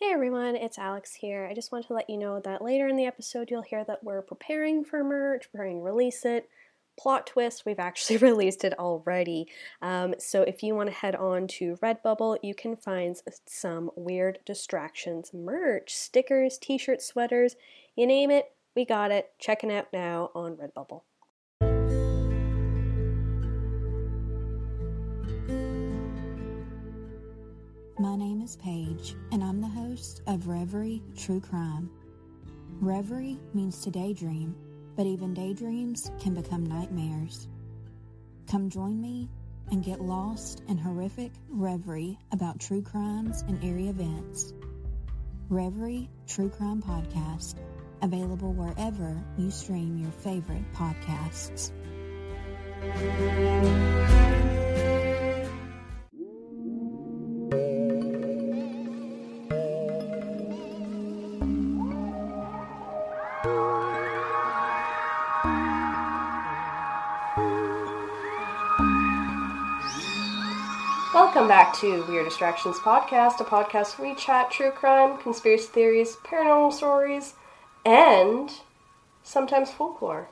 Hey everyone, it's Alex here. I just want to let you know that later in the episode you'll hear that we're preparing for merch, preparing to release it. Plot twist, we've actually released it already. Um, so if you want to head on to Redbubble, you can find some weird distractions merch, stickers, t shirts, sweaters, you name it, we got it. Checking out now on Redbubble. My name is Paige, and I'm the host of Reverie True Crime. Reverie means to daydream, but even daydreams can become nightmares. Come join me and get lost in horrific reverie about true crimes and eerie events. Reverie True Crime Podcast, available wherever you stream your favorite podcasts. Welcome back to Weird Distractions Podcast, a podcast where we chat true crime, conspiracy theories, paranormal stories, and sometimes folklore.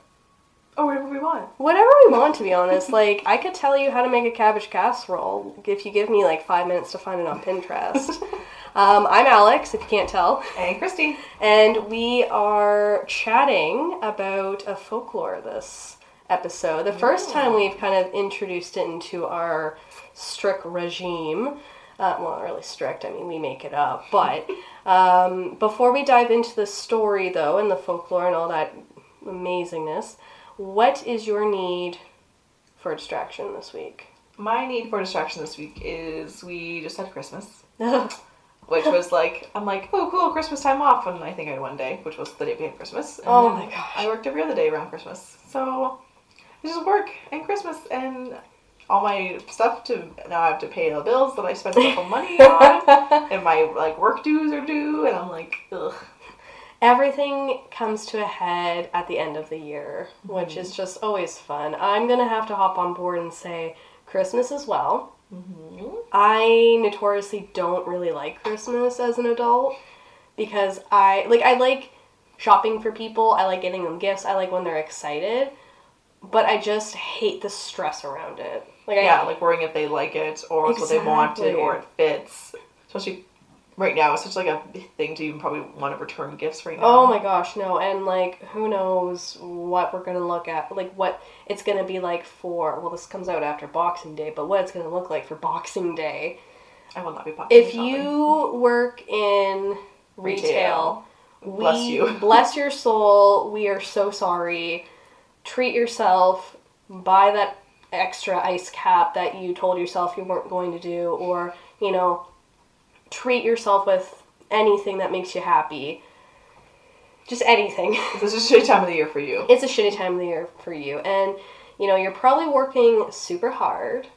Oh, whatever we want. Whatever we want, to be honest. Like, I could tell you how to make a cabbage casserole if you give me like five minutes to find it on Pinterest. um, I'm Alex, if you can't tell, Hey, Christy. and we are chatting about a folklore this episode. The first time we've kind of introduced it into our strict regime. Uh, well, not really strict, I mean, we make it up. But um, before we dive into the story, though, and the folklore and all that amazingness, what is your need for distraction this week? My need for distraction this week is we just had Christmas, which was like, I'm like, oh, cool, Christmas time off. And I think I had one day, which was the day before Christmas. And Oh my gosh. I worked every other day around Christmas. So it's just work and Christmas and all my stuff to now I have to pay the bills that I spent a lot of money on and my like work dues are due and I'm like ugh Everything comes to a head at the end of the year, which mm-hmm. is just always fun. I'm gonna have to hop on board and say Christmas as well. I notoriously don't really like Christmas as an adult because I like I like shopping for people. I like getting them gifts. I like when they're excited, but I just hate the stress around it. Like yeah I like worrying if they like it or it's what they wanted or it fits especially right now it's such like a thing to even probably want to return gifts right now Oh my gosh, no. And like who knows what we're going to look at, like what it's going to be like for well this comes out after Boxing Day, but what it's going to look like for Boxing Day. I will not be popping If shopping. you work in retail, we Bless you. bless your soul. We are so sorry. Treat yourself. Buy that extra ice cap that you told yourself you weren't going to do, or you know, treat yourself with anything that makes you happy. Just anything. this is a shitty time of the year for you it's a shitty time of the year for you, and you know you're probably working super hard,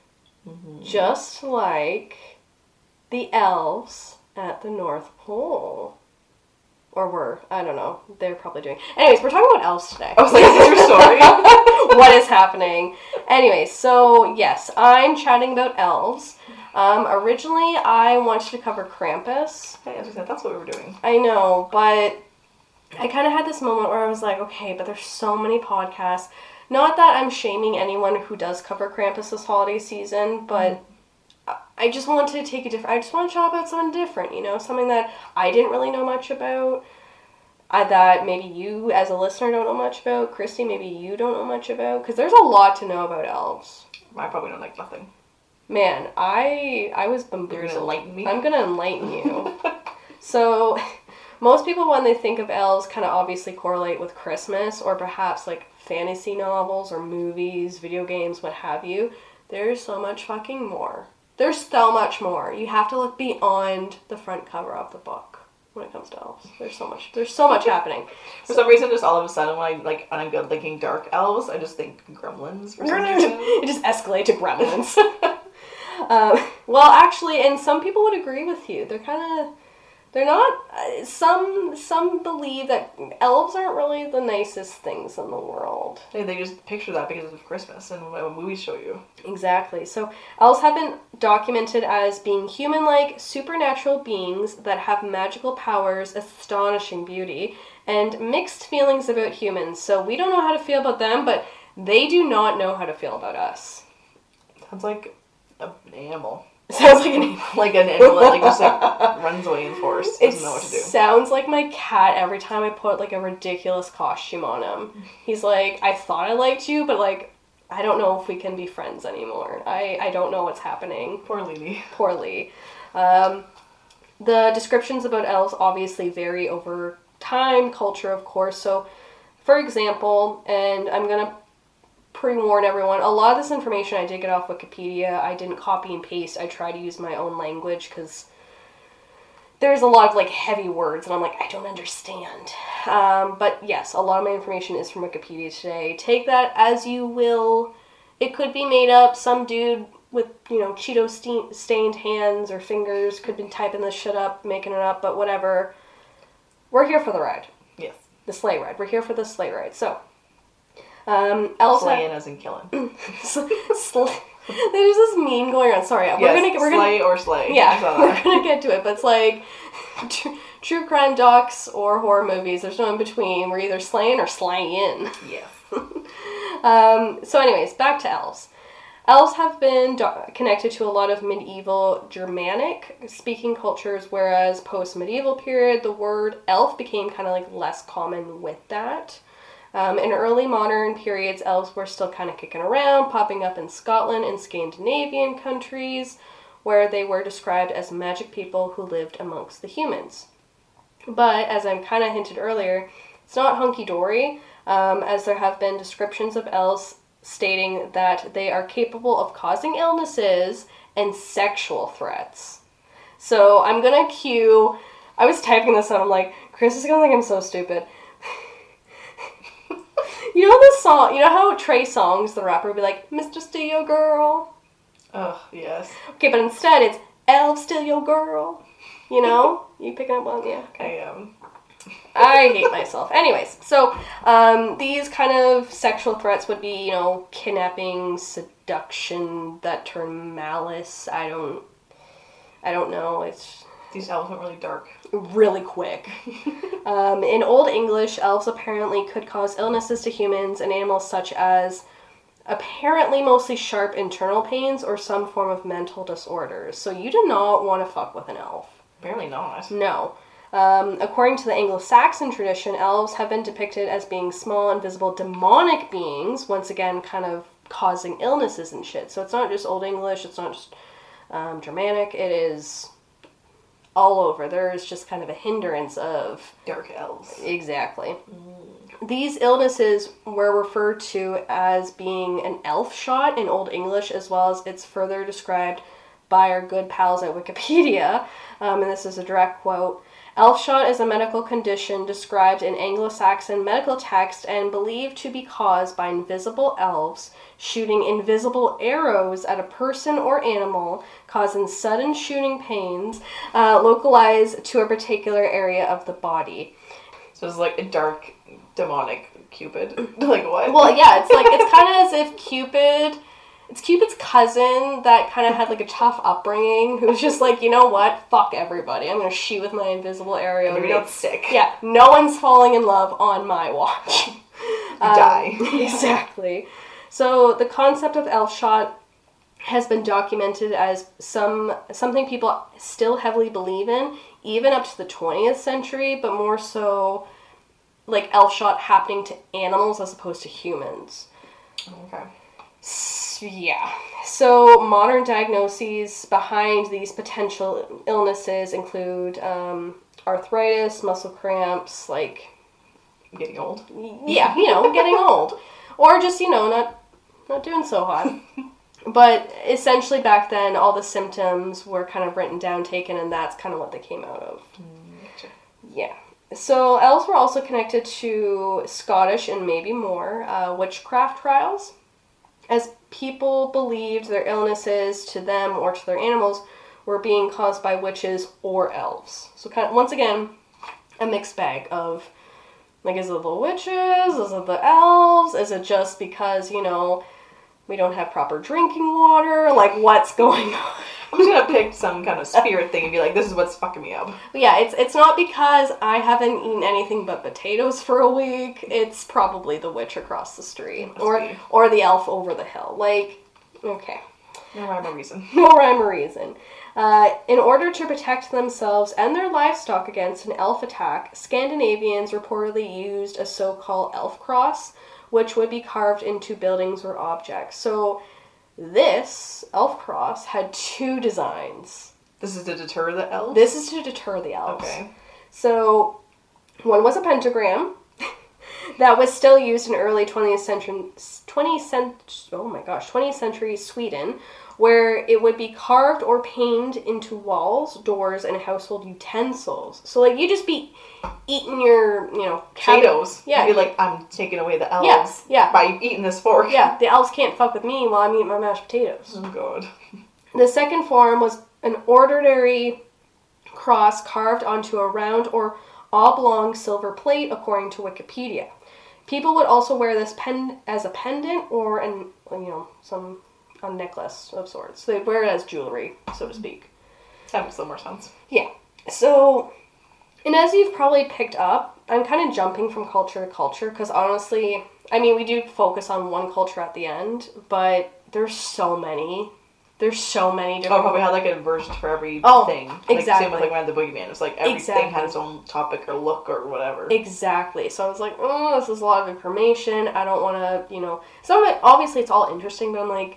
mm-hmm. just like the elves at the North Pole. Or were. I don't know. They're probably doing. Anyways, we're talking about elves today. I was like, is this your story? what is happening? Anyway, so yes, I'm chatting about elves. Um, originally, I wanted to cover Krampus. Hey, as I said, that's what we were doing. I know, but I kind of had this moment where I was like, okay, but there's so many podcasts. Not that I'm shaming anyone who does cover Krampus this holiday season, but I- I just want to take a different. I just want to talk about something different, you know, something that I didn't really know much about. I, that maybe you, as a listener, don't know much about. Christy, maybe you don't know much about, because there's a lot to know about elves. I probably don't like nothing. Man, I I was bamboozled. You're gonna enlighten me? I'm gonna enlighten you. so, most people when they think of elves, kind of obviously correlate with Christmas or perhaps like fantasy novels or movies, video games, what have you. There's so much fucking more. There's so much more. You have to look beyond the front cover of the book when it comes to elves. There's so much. There's so much happening. For some reason, just all of a sudden, when I like, when I'm good thinking dark elves, I just think gremlins for some reason. it just escalates to gremlins. um, well, actually, and some people would agree with you. They're kind of They're not. Uh, some some believe that elves aren't really the nicest things in the world. They, they just picture that because of Christmas and what movies show you. Exactly. So elves have been documented as being human-like, supernatural beings that have magical powers, astonishing beauty, and mixed feelings about humans. So we don't know how to feel about them, but they do not know how to feel about us. Sounds like an animal. Sounds like an Like an animal that like just like runs away in forest. Doesn't know what to do. Sounds like my cat every time I put like a ridiculous costume on him. He's like, I thought I liked you, but like, I don't know if we can be friends anymore. I, I don't know what's happening. Poor Lily. Poorly. Um, the descriptions about elves obviously vary over time, culture, of course. So, for example, and I'm gonna pre-warn everyone, a lot of this information I did get off Wikipedia. I didn't copy and paste. I try to use my own language because there's a lot of like heavy words and I'm like, I don't understand. Um, but yes, a lot of my information is from Wikipedia today. Take that as you will. It could be made up. Some dude with, you know, Cheeto ste- stained hands or fingers could be typing this shit up, making it up, but whatever. We're here for the ride. Yes. The sleigh ride. We're here for the sleigh ride. So, um, Elsa. Slaying as in killing. There's this meme going on. Sorry, we're yes, gonna we're gonna slay or slay. Yeah, we're gonna get to it, but it's like tr- true crime docs or horror movies. There's no in between. We're either slaying or slaying. Yes. Um, so, anyways, back to elves. Elves have been do- connected to a lot of medieval Germanic speaking cultures, whereas post medieval period, the word elf became kind of like less common with that. Um, in early modern periods, elves were still kind of kicking around, popping up in Scotland and Scandinavian countries, where they were described as magic people who lived amongst the humans. But as I'm kind of hinted earlier, it's not hunky dory, um, as there have been descriptions of elves stating that they are capable of causing illnesses and sexual threats. So I'm gonna cue. I was typing this and I'm like, Chris is gonna think I'm so stupid. You know the song? You know how Trey Songz, the rapper, would be like, "Mr. Steal Your Girl." Oh yes. Okay, but instead it's "Elf Steal Your Girl." You know? you picking up on? Yeah. Okay. I am. I hate myself. Anyways, so um, these kind of sexual threats would be, you know, kidnapping, seduction, that term malice. I don't, I don't know. It's These elves went really dark. really quick. um, in Old English, elves apparently could cause illnesses to humans and animals, such as apparently mostly sharp internal pains or some form of mental disorders. So you do not want to fuck with an elf. Apparently not. No. Um, according to the Anglo Saxon tradition, elves have been depicted as being small, invisible, demonic beings, once again, kind of causing illnesses and shit. So it's not just Old English, it's not just um, Germanic, it is all over. There is just kind of a hindrance of Dark elves. Exactly. These illnesses were referred to as being an elf shot in Old English, as well as it's further described by our good pals at Wikipedia. Um, and this is a direct quote. Elf shot is a medical condition described in Anglo Saxon medical text and believed to be caused by invisible elves shooting invisible arrows at a person or animal, causing sudden shooting pains uh, localized to a particular area of the body. So it's like a dark, demonic Cupid. like what? Well, yeah, it's like it's kind of as if Cupid, it's Cupid's cousin that kind of had like a tough upbringing, who's just like, you know what, fuck everybody, I'm gonna shoot with my invisible arrow. Everybody gets sick. yeah, no one's falling in love on my watch. Um, die. exactly. So the concept of elf shot has been documented as some something people still heavily believe in, even up to the 20th century, but more so like elf shot happening to animals as opposed to humans. Okay. S- Yeah. So modern diagnoses behind these potential illnesses include um, arthritis, muscle cramps, like getting old. yeah, you know, getting old, or just you know not not doing so hot. But essentially, back then, all the symptoms were kind of written down, taken, and that's kind of what they came out of. Yeah. So elves were also connected to Scottish and maybe more uh, witchcraft trials, as people believed their illnesses to them or to their animals were being caused by witches or elves. So kind of, once again, a mixed bag of like is it the witches? Is it the elves? Is it just because, you know, we don't have proper drinking water? Like what's going on? I'm just gonna pick some kind of spirit thing and be like, this is what's fucking me up. Yeah, it's it's not because I haven't eaten anything but potatoes for a week. It's probably the witch across the street or be. or the elf over the hill. Like, okay, No rhyme or reason. no rhyme or reason. Uh, in order to protect themselves and their livestock against an elf attack, Scandinavians reportedly used a so-called elf cross, which would be carved into buildings or objects. So, this elf cross had two designs. This is to deter the elves? This is to deter the elves. Okay. So, one was a pentagram that was still used in early 20th century 20th cent- oh my gosh, 20th century Sweden where it would be carved or painted into walls, doors and household utensils. So like you just be eating your, you know, Potatoes. Yeah. You'd be like, I'm taking away the elves Yeah, yeah. by eating this fork. Yeah, the elves can't fuck with me while I'm eating my mashed potatoes. Oh god. The second form was an ordinary cross carved onto a round or oblong silver plate, according to Wikipedia. People would also wear this pen as a pendant or an you know some a necklace of sorts. They'd wear it as jewelry, so to speak. That makes a little more sense. Yeah. So, and as you've probably picked up, I'm kind of jumping from culture to culture because honestly, I mean, we do focus on one culture at the end, but there's so many. There's so many different. Oh, different. probably had like a version for every Oh, thing. Like, Same exactly. with like when the boogeyman. It's like everything Exactly. had its own topic or look or whatever. Exactly. So I was like, oh, this is a lot of information. I don't want to, you know. Some of it, obviously, it's all interesting, but I'm like,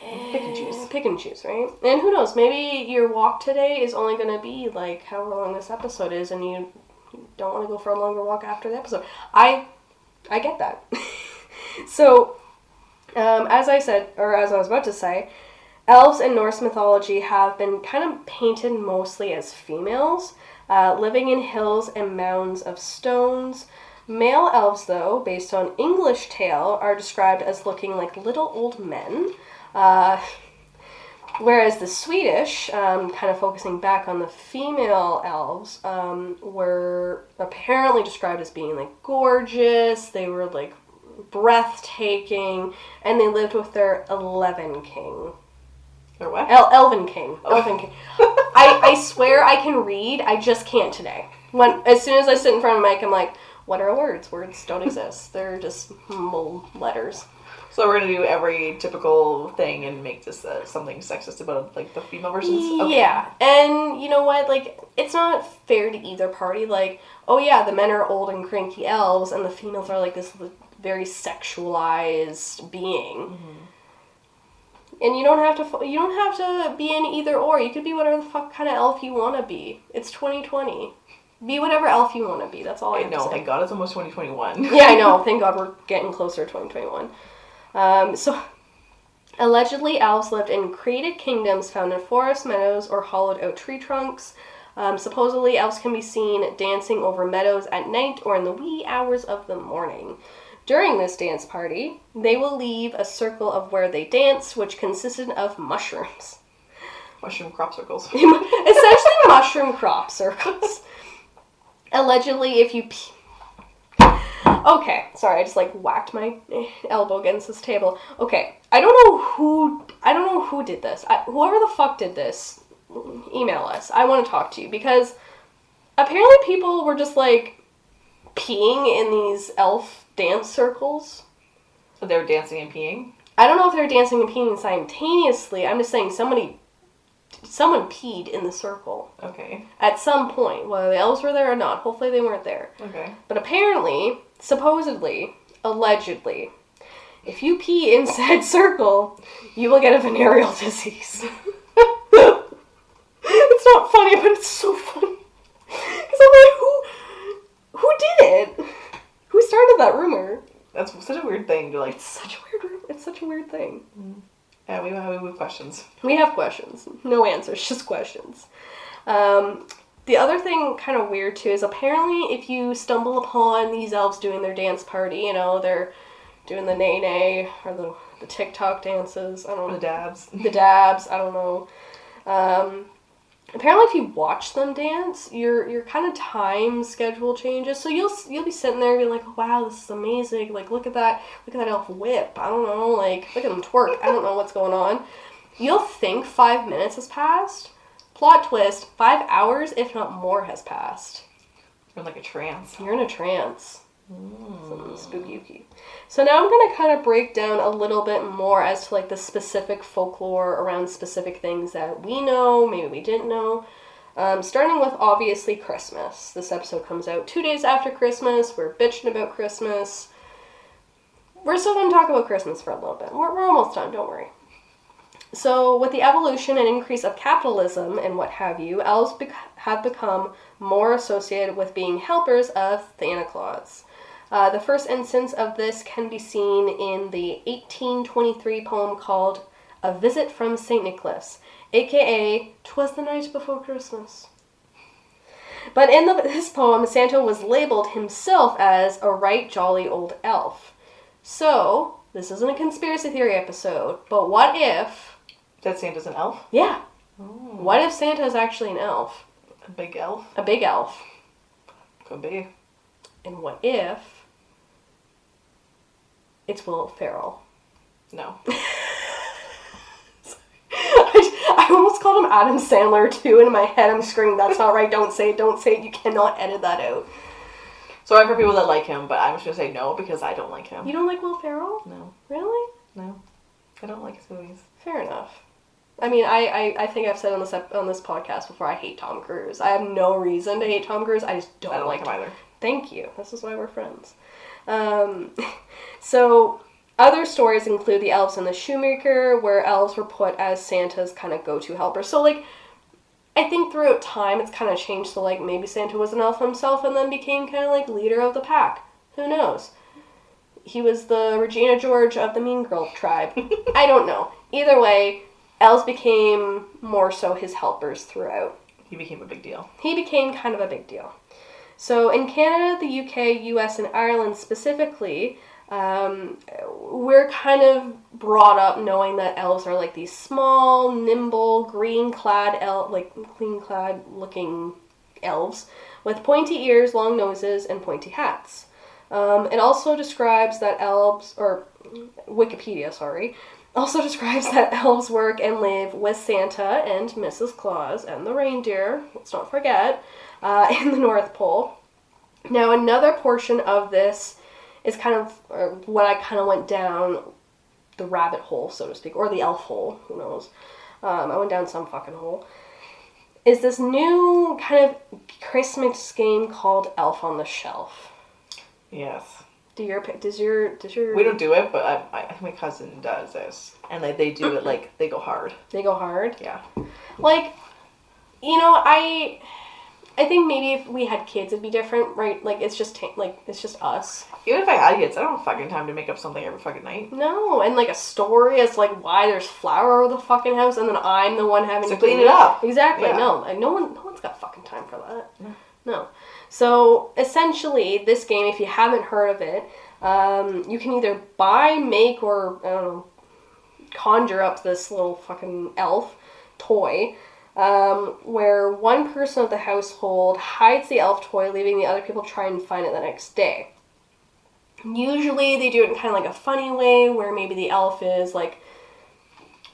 Pick and choose. eh, Pick and choose, right? And who knows? Maybe your walk today is only going to be like however long this episode is, and you don't want to go for a longer walk after the episode. I, I get that. so, um, as I said, or as I was about to say, elves in Norse mythology have been kind of painted mostly as females, uh, living in hills and mounds of stones. Male elves, though, based on English tale, are described as looking like little old men. Uh, whereas the Swedish, um, kind of focusing back on the female elves, um, were apparently described as being like gorgeous. They were like breathtaking, and they lived with their eleven king. or what? El- Elven King. Elven King. I, I swear I can read. I just can't today. When as soon as I sit in front of mic, I'm like, what are words? Words don't exist. They're just letters. So we're gonna do every typical thing and make this uh, something sexist about like the female versions. Okay. Yeah, and you know what? Like, it's not fair to either party. Like, oh yeah, the men are old and cranky elves, and the females are like this very sexualized being. And you don't have to. You don't have to be in either or. You could be whatever the fuck kind of elf you want to be. It's 2020. Be whatever elf you want to be. That's all I I know. Thank God it's almost 2021. yeah, I know. Thank God we're getting closer to 2021. Um, so, allegedly, elves lived in created kingdoms found in forests, meadows, or hollowed out tree trunks. Um, supposedly, elves can be seen dancing over meadows at night or in the wee hours of the morning. During this dance party, they will leave a circle of where they dance, which consisted of mushrooms. Mushroom crop circles. Essentially, mushroom crop circles. Allegedly, if you. Pe- okay, sorry, I just like whacked my elbow against this table. Okay, I don't know who. I don't know who did this. I, whoever the fuck did this, email us. I want to talk to you because apparently people were just like peeing in these elf dance circles. So they were dancing and peeing. I don't know if they're dancing and peeing simultaneously. I'm just saying somebody, someone peed in the circle Okay. at some point, whether the elves were there or not. Hopefully they weren't there. Okay. But apparently, supposedly, allegedly, if you pee in said circle, you will get a venereal disease. it's not funny, but it's so funny. Because I'm like, who, who did it? Who started that rumor? That's such a weird thing to like. It's such a weird. It's such a weird thing. Yeah, we have, we have questions. We have questions. No answers, just questions. Um, the other thing, kind of weird too, is apparently if you stumble upon these elves doing their dance party, you know, they're doing the nay nay or the, the TikTok dances, I don't know The dabs. the dabs, I don't know. Um, apparently, if you watch them dance, your your kind of time schedule changes. So you'll you'll be sitting there and be like, "Wow, this is amazing! Like, look at that! Look at that elf whip! I don't know, like, look at them twerk! I don't know what's going on." You'll think five minutes has passed. Plot twist: five hours, if not more, has passed. You're in like a trance. You're in a trance. Spooky. So now I'm gonna kind of break down a little bit more as to like the specific folklore around specific things that we know, maybe we didn't know. Um, starting with obviously Christmas. This episode comes out two days after Christmas. We're bitching about Christmas. We're still gonna talk about Christmas for a little bit. We're, we're almost done. Don't worry. So, with the evolution and increase of capitalism and what have you, elves have become more associated with being helpers of Santa Claus. Uh, the first instance of this can be seen in the 1823 poem called A Visit from St. Nicholas, aka Twas the Night Before Christmas. But in the, this poem, Santa was labeled himself as a right jolly old elf. So, this isn't a conspiracy theory episode, but what if That Santa's an elf? yeah. What if Santa is actually an elf? A big elf? A big elf. Could be. And what if it's Will Ferrell? No. I, I almost called him Adam Sandler too, and in my head I'm screaming, that's not right, don't say it, don't say it, you cannot edit that out. Sorry for people that like him, but I'm just gonna say no because I don't like him. You don't like Will Ferrell? No, Really? no. I don't like his movies. Fair enough. I mean, I, I, I think I've said on this on this podcast before. I hate Tom Cruise. I have no reason to hate Tom Cruise. I just don't, I don't like like him either. Thank you. This is why we're friends. Um, so, other stories include the elves and the shoemaker, where elves were put as Santa's kind of go to helper. So, like, I think throughout time it's kind of changed to like maybe Santa was an elf himself and then became kind of like leader of the pack. Who knows? He was the Regina George of the Mean Girl tribe. I don't know. Either way, elves became more so his helpers throughout He became a big deal. he became kind of a big deal. So in Canada, the UK, US, and Ireland specifically, um, we're kind of brought up knowing that elves are like these small, nimble, green-clad el- like clean-clad looking elves with pointy ears, long noses, and pointy hats. Um, it also describes that elves, or Wikipedia, sorry, also describes that elves work and live with Santa and Mrs. Claus and the reindeer, let's not forget, uh, in the North Pole. Now, another portion of this is kind of uh, what I kind of went down the rabbit hole, so to speak, or the elf hole, who knows. Um, I went down some fucking hole. Is this new kind of Christmas game called Elf on the Shelf? Yes. Do your does your does your We don't do it, but I, I think my cousin does this, and like they do it like they go hard. they go hard? Yeah. Like, you know, I I think maybe if we had kids, it'd be different, right? Like it's just ta- like it's just us. Even if I had kids, I don't have fucking time to make up something every fucking night. No, and like a story as like why there's flour over the fucking house, and then I'm the one having To to clean it up. Exactly. Yeah. No, like, no one, no one's got fucking time for that. No. So essentially, this game, if you haven't heard of it, um, you can either buy, make, or I don't know, conjure up this little fucking elf toy. Um, where one person of the household hides the elf toy, leaving the other people try and find it the next day. Usually, they do it in kind of like a funny way, where maybe the elf is like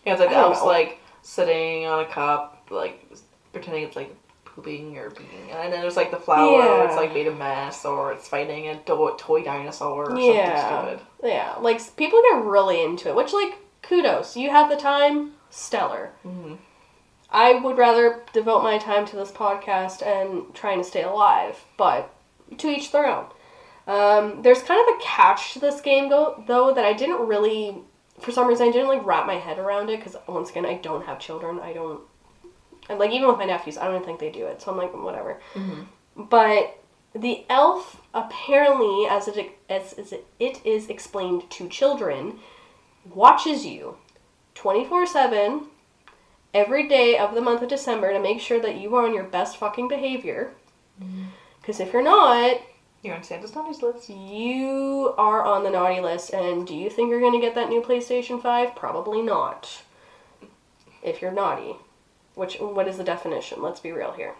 Yeah, it's like I don't know. like sitting on a cup, like pretending it's like pooping or being, and then there's like the flower, Yeah. it's like made a mess, or it's fighting a do- toy dinosaur or Yeah. something stupid. Yeah, like people get really into it, which like kudos. You have the time, stellar. Mhm. I would rather devote my time to this podcast and trying to stay alive, but to each their own. Um, there's kind of a catch to this game though, though that I didn't really, for some reason, I didn't like wrap my head around it because once again, I don't have children. I don't, and like even with my nephews, I don't even think they do it. So I'm like, whatever. But the elf apparently, as it as, as it is explained to children, watches you 24 7 every day of the month of December to make sure that you are on your best fucking behavior. Because if you're not, You're on Santa's naughty list. you are on the naughty list. And do you think you're going to get that new PlayStation 5? Probably not. If you're naughty. which what is the definition? Let's be real here.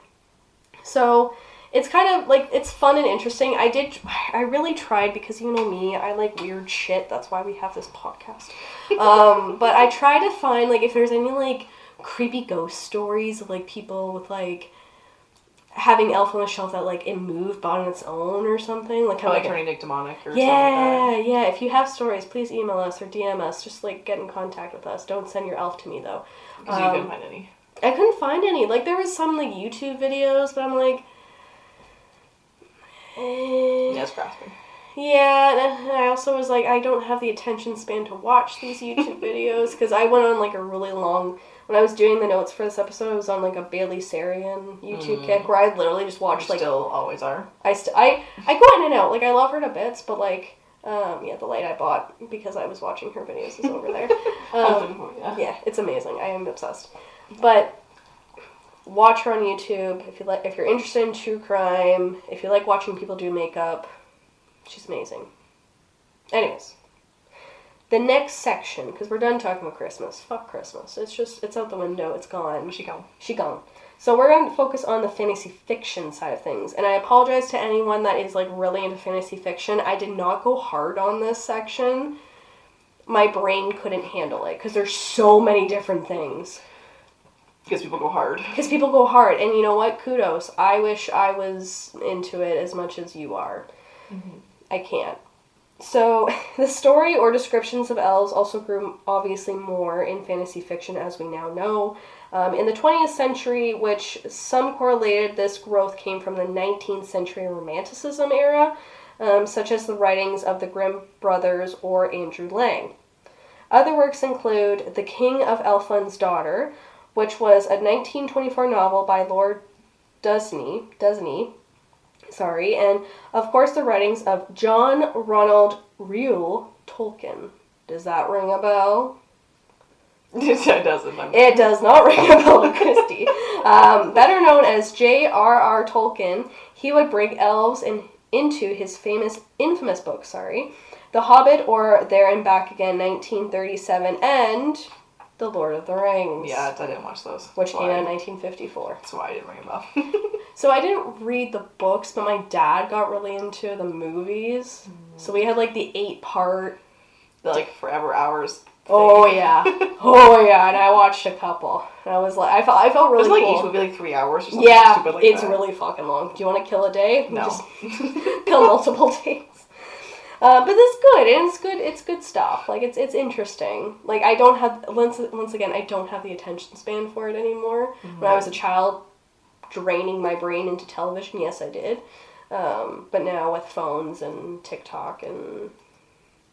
So it's kind of like it's fun and interesting. I did I really tried because you know me, I like weird shit. That's why we have this podcast. Um, but I tried to find like if there's any like creepy ghost stories of like people with like having elf on the shelf that like it moved on its own or something like kind of like like turning like demonic or yeah, something yeah. If you have stories, please email us or DM us. Just like get in contact with us. Don't send your elf to me though. like. Because you Um, couldn't find any. I couldn't find any. Like there was some like YouTube videos, but I'm like, eh. Yeah, it's grasping. Yeah, and I also was like, I don't have the attention span to watch these YouTube videos because I went on like a really long. When I was doing the notes for this episode, I was on like a Bailey Sarian YouTube kick where I literally just You watched like still always are. I st- I I go in and out. Like I love her to bits, but like um yeah, the light I bought because I was watching her videos is over there. Um, yeah. yeah, it's amazing. I am obsessed. But watch her on YouTube if you like. If you're interested in true crime, if you like watching people do makeup, she's amazing. Anyways, the next section because we're done talking about Christmas. Fuck Christmas. It's just it's out the window. It's gone. She gone. She gone. So we're going to focus on the fantasy fiction side of things. And I apologize to anyone that is like really into fantasy fiction. I did not go hard on this section. My brain couldn't handle it because there's so many different things. Because people go hard. Because people go hard, and you know what? Kudos. I wish I was into it as much as you are. Mm-hmm. I can't. So, the story or descriptions of elves also grew obviously more in fantasy fiction, as we now know. Um, in the 20th century, which some correlated this growth came from the 19th century Romanticism era, um, such as the writings of the Grimm brothers or Andrew Lang. Other works include The King of Elfland's Daughter, which was a 1924 novel by Lord Dusney, Dusney, sorry, and of course the writings of John Ronald Reuel Tolkien. Does that ring a bell? it doesn't. I'm, It does not ring a bell, Christy. Um, better known as J.R.R. Tolkien, he would bring elves in, into his famous, infamous book, sorry, The Hobbit or There and Back Again, 1937, and The Lord of the Rings. yeah, I didn't watch those. Which came out in 1954. That's why I didn't ring a bell. So I didn't read the books, but my dad got really into the movies. So we had like the eight part. the like forever hours. Oh yeah, oh yeah, and I watched a couple. And I was like, I felt, I felt really Wasn't like cool. each movie like three hours or something yeah, like it's that? really fucking long. Do you want to kill a day? No. Just kill multiple days. Uh, but it's good, it's good. It's good stuff. Like it's it's interesting. Like I don't have once once again, I don't have the attention span for it anymore. When I was a child, draining my brain into television, yes, I did. Um, but now with phones and TikTok and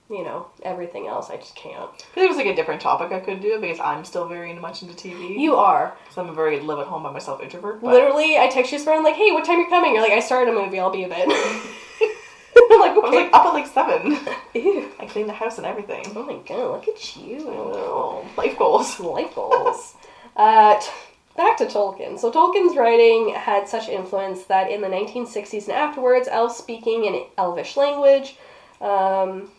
you know everything else, I just can't. It was like a different topic I could do because I'm still very much into TV. You are So I'm a very live at home by myself introvert. But literally. I text you around like, "Hey, what time you're coming?" You're like, "I started a movie. I'll be a bit." Like, I was like up at like seven. Ew. I cleaned the house and everything. Oh my god, look at you. Oh, life goals. Life goals. uh, t- back to Tolkien. So Tolkien's writing had such influence that in the 1960s and afterwards, elves speaking in Elvish language, um,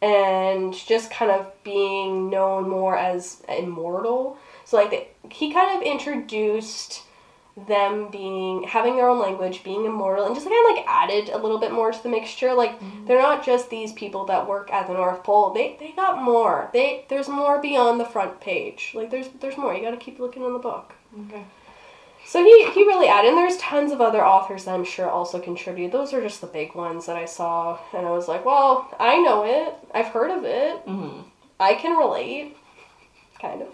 and just kind of being known more as immortal. So like the, he kind of introduced them being having their own language, being immortal, and just kind of like added a little bit more to the mixture. Like they're not just these people that work at the North Pole. They they got more. They there's more beyond the front page. Like there's there's more. You got to keep looking in the book. Okay. So he he really added. And there's tons of other authors that I'm sure also contributed. Those are just the big ones that I saw, and I was like, well, I know it. I've heard of it. Mm-hmm. I can relate. Kind of.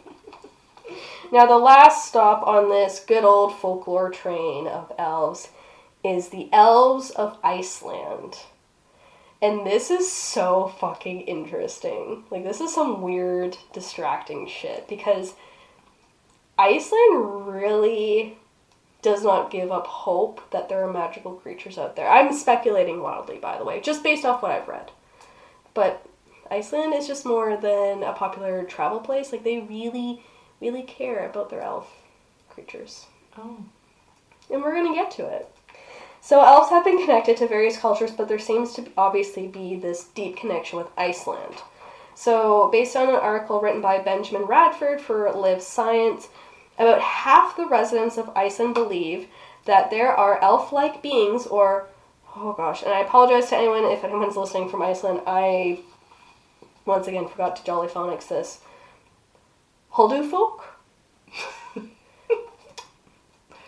Now, the last stop on this good old folklore train of elves is the Elves of Iceland. And this is so fucking interesting. Like, this is some weird, distracting shit because Iceland really does not give up hope that there are magical creatures out there. I'm speculating wildly, by the way, just based off what I've read. But Iceland is just more than a popular travel place. Like, they really, really care about their elf creatures. Oh. And we're going to get to it. So, elves have been connected to various cultures, but there seems to obviously be this deep connection with Iceland. So, based on an article written by Benjamin Radford for Live Science, About half the residents of Iceland believe that there are elf like beings, or, oh gosh, and I apologize to anyone if anyone's listening from Iceland. I, once again, forgot to Jolly Phonics this. Holdufolk?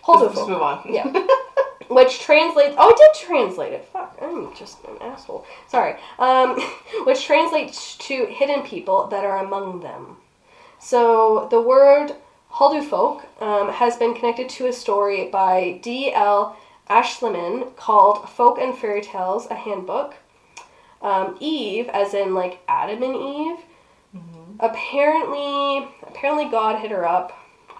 Let's just move on. Yeah. Which translates. Oh, I did translate it. Fuck, I'm just an asshole. Sorry. Um, which translates to hidden people that are among them. So the word Haldufolk um, has been connected to a story by D.L. Ashliman called Folk and Fairy Tales: A Handbook. Um, Eve, as in like Adam and Eve. Apparently, apparently God hit her up.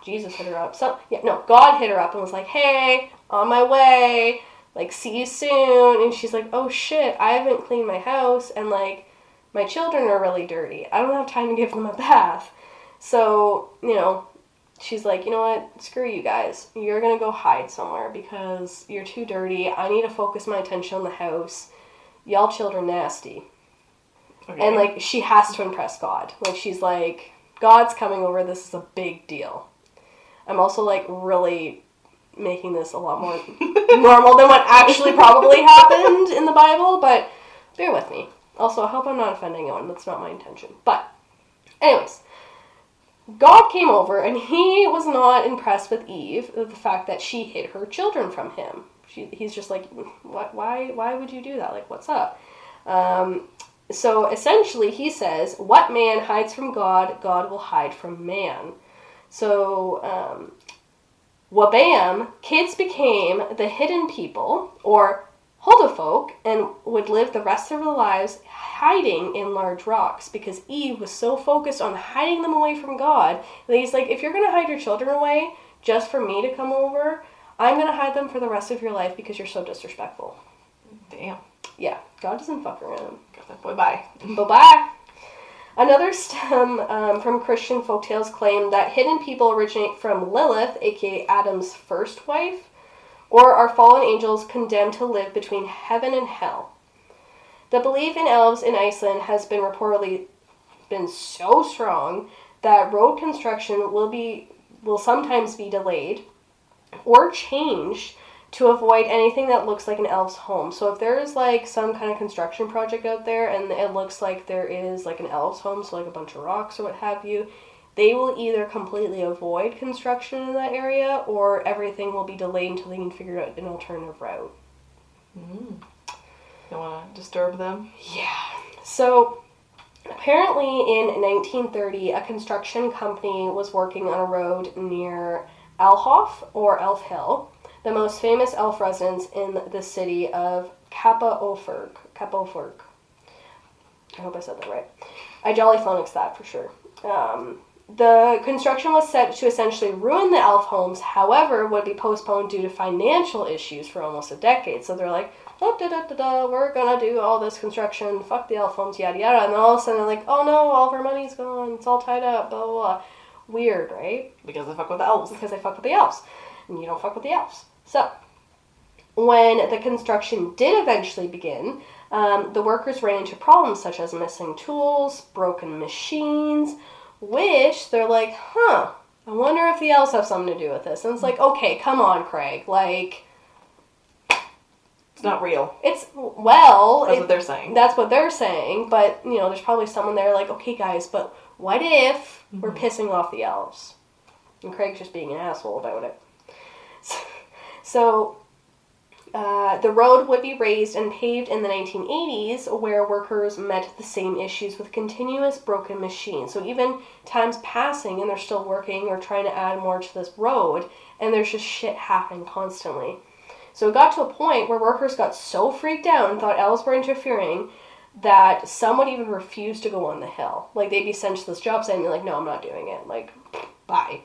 Jesus hit her up. Some yeah, no, God hit her up and was like, "Hey, on my way. Like, see you soon." And she's like, "Oh shit, I haven't cleaned my house and like my children are really dirty. I don't have time to give them a bath." So, you know, she's like, "You know what? Screw you guys. You're to go hide somewhere because you're too dirty. I need to focus my attention on the house. Y'all children nasty." Okay. And like she has to impress God. Like she's like, God's coming over, this is a big deal. I'm also like really making this a lot more normal than what actually probably happened in the Bible, but bear with me. Also, I hope I'm not offending anyone. That's not my intention. But, anyways, God came over and he was not impressed with Eve, the fact that she hid her children from him. She, he's just like, what, why, why would you do that? Like, what's up? Um, so essentially, he says, What man hides from God, God will hide from man. So, um, wabam, kids became the hidden people, or Holdafolk, and would live the rest of their lives hiding in large rocks because Eve was so focused on hiding them away from God that he's like, if you're going to hide your children away just for me to come over, I'm going to hide them for the rest of your life because you're so disrespectful. Damn. Yeah, God doesn't fuck around. Got that boy bye. Bye bye. Another stem um, from Christian folktales claim that hidden people originate from Lilith, aka Adam's first wife, or are fallen angels condemned to live between heaven and hell. The belief in elves in Iceland has been reportedly been so strong that road construction will be will sometimes be delayed or changed to avoid anything that looks like an elf's home. So if there is like some kind of construction project out there and it looks like there is like an elf's home, so like a bunch of rocks or what have you, they will either completely avoid construction in that area or everything will be delayed until they can figure out an alternative route. Mm. Don't want to disturb them. Yeah. So apparently in 1930, a construction company was working on a road near Elhoff or Elf Hill, the most famous elf residence in the city of Kappa Ophirg. Kappa Ophirg. I hope I said that right. I jolly phonics that for sure. Um, the construction was set to essentially ruin the elf homes, however, would be postponed due to financial issues for almost a decade. So they're like, da da da da we're gonna do all this construction, fuck the elf homes, yada yada. And then all of a sudden they're like, oh no, all of our money's gone, it's all tied up, blah blah blah. Weird, right? Because I fuck with the elves. because I fuck with the elves, and you don't fuck with the elves. So, when the construction did eventually begin, um, the workers ran into problems such as missing tools, broken machines, which they're like, huh, I wonder if the elves have something to do with this. And it's like, okay, come on, Craig. Like, It's not real. it's, well, That's it- what they're saying. that's what they're saying, but you know, there's probably someone there like, okay, guys, but what if we're pissing off the elves? And Craig's just being an asshole about it. So, uh, the road would be raised and paved in the 1980s, where workers met the same issues with continuous broken machines. So, even time's passing and they're still working or trying to add more to this road, and there's just shit happening constantly. So it got to a point where workers got so freaked out and thought elves were interfering that some would even refuse to go on the hill. Like they'd be sent to this job site and be like, no, I'm not doing it. Like, bye.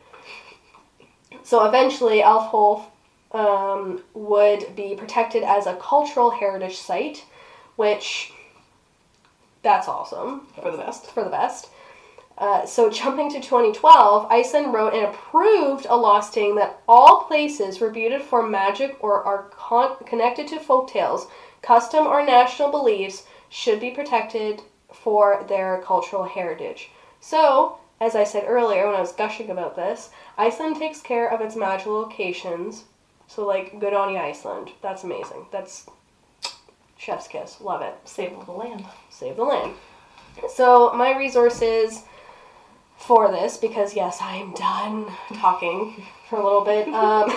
So eventually, Elfholf um, would be protected as a cultural heritage site, which that's awesome For the best. for the best. Uh, so jumping to 2012, Iceland wrote and approved a law stating that all places reputed for magic or are con- connected to folk tales, custom, or national beliefs should be protected for their cultural heritage. So as I said earlier when I was gushing about this, Iceland takes care of its magical locations. So, like, good on you, Iceland. That's amazing. That's chef's kiss. Love it. Save the land. Save the land. So, my resources for this, because yes, I am done talking for a little bit. Um,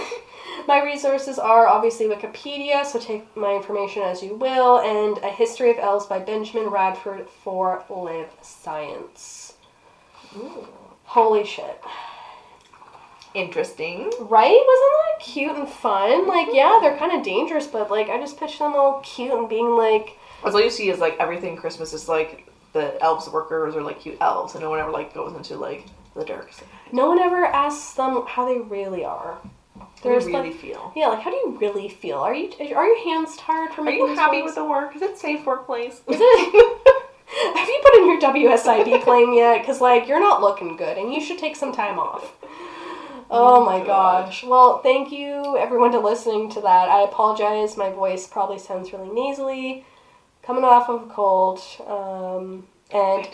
my resources are obviously Wikipedia, so take my information as you will, and A History of Elves by Benjamin Radford for Live Science. Holy shit. Interesting. Right? Wasn't that cute and fun? Like, yeah, they're kind of dangerous, but like, I just picture them all cute and being like, That's all you see is like everything Christmas is like the elves workers are like cute elves, and no one ever like goes into like the dark side. no one ever asks them how they really are. How There's do you really like, feel? yeah, like how do you really feel? Are you are your hands tired from Are making you happy with the work? Is it safe workplace? Is it? Have you put in your WSIB claim yet? Because like you're not looking good, and you should take some time off. Oh my gosh. Well, thank you everyone to listening to that. I apologize. My voice probably sounds really nasally, coming off of a cold. Um, and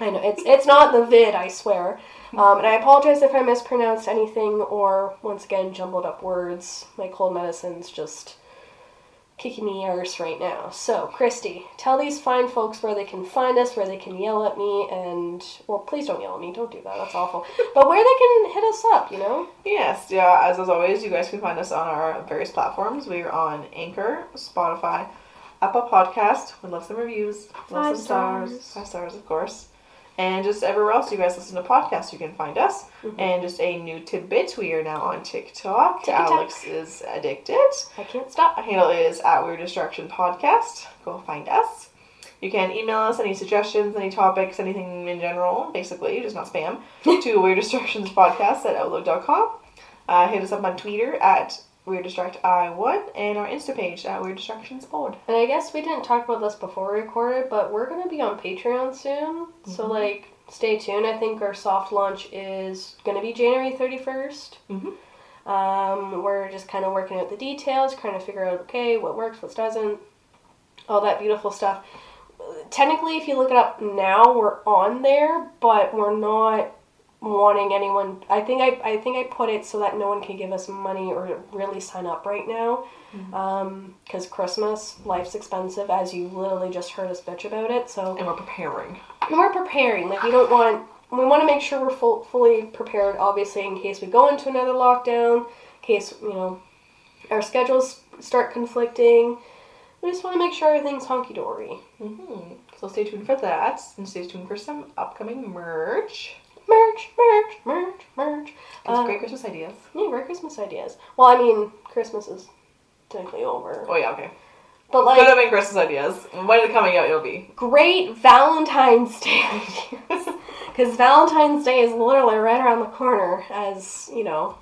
I know it's it's not the vid, I swear. Um, and I apologize if I mispronounced anything or once again jumbled up words. My cold medicine's just kicking me arse right now. So, Christy, tell these fine folks where they can find us, where they can yell at me, and well, please don't yell at me. Don't do that. That's awful. But where they can hit us up, you know? Yes, yeah, as, as always, you guys can find us on our various platforms. We are on Anchor, Spotify, Apple Podcast. We love some reviews. Love Five some stars. stars. Five stars, of course. And just everywhere else you guys listen to podcasts, you can find us. Mm-hmm. And just a new tidbit, we are now on TikTok. TikTok. Alex is addicted. I can't stop. Our handle is at Weird Distraction Podcast. Go find us. You can email us any suggestions, any topics, anything in general, basically, just not spam, to Weird Distractions Podcast at Outlook.com. Uh, hit us up on Twitter at Weird Distract I1 and our Insta page at Weird Distractions Pod. And I guess we didn't talk about this before we recorded, but we're gonna be on Patreon soon. So Mm-hmm. like, stay tuned. I think our soft launch is gonna be January thirty Mhm. Um, we're just kind of working out the details, trying to figure out okay what works, what doesn't, all that beautiful stuff. Technically, if you look it up now, we're on there, but we're not wanting anyone. I think I I think I put it so that no one can give us money or really sign up right now because Christmas, life's expensive, as you literally just heard us bitch about it. So And we're preparing. and we're preparing. Like we don't want. We want to make sure we're full, fully prepared. Obviously, in case we go into another lockdown, in case you know our schedules start conflicting. We just want to make sure everything's honky dory. hmm So stay tuned for that and stay tuned for some upcoming merch. Merch, merch, merch, merch. Great um, Christmas ideas. Yeah, great Christmas ideas. Well, I mean, Christmas is technically over, Oh, yeah, okay. but like, Could have been Christmas ideas. When it's coming out, it'll be. great Valentine's Day ideas. Because Valentine's Day is literally right around the corner, as you know,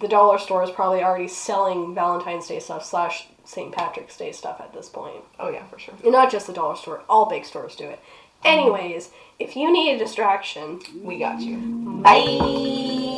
the dollar store is probably already selling Valentine's Day stuff slash St. Patrick's Day stuff at this point. Oh, yeah, for sure. And not just the dollar store, all big stores do it. Anyways, if you need a distraction, We got you. bye.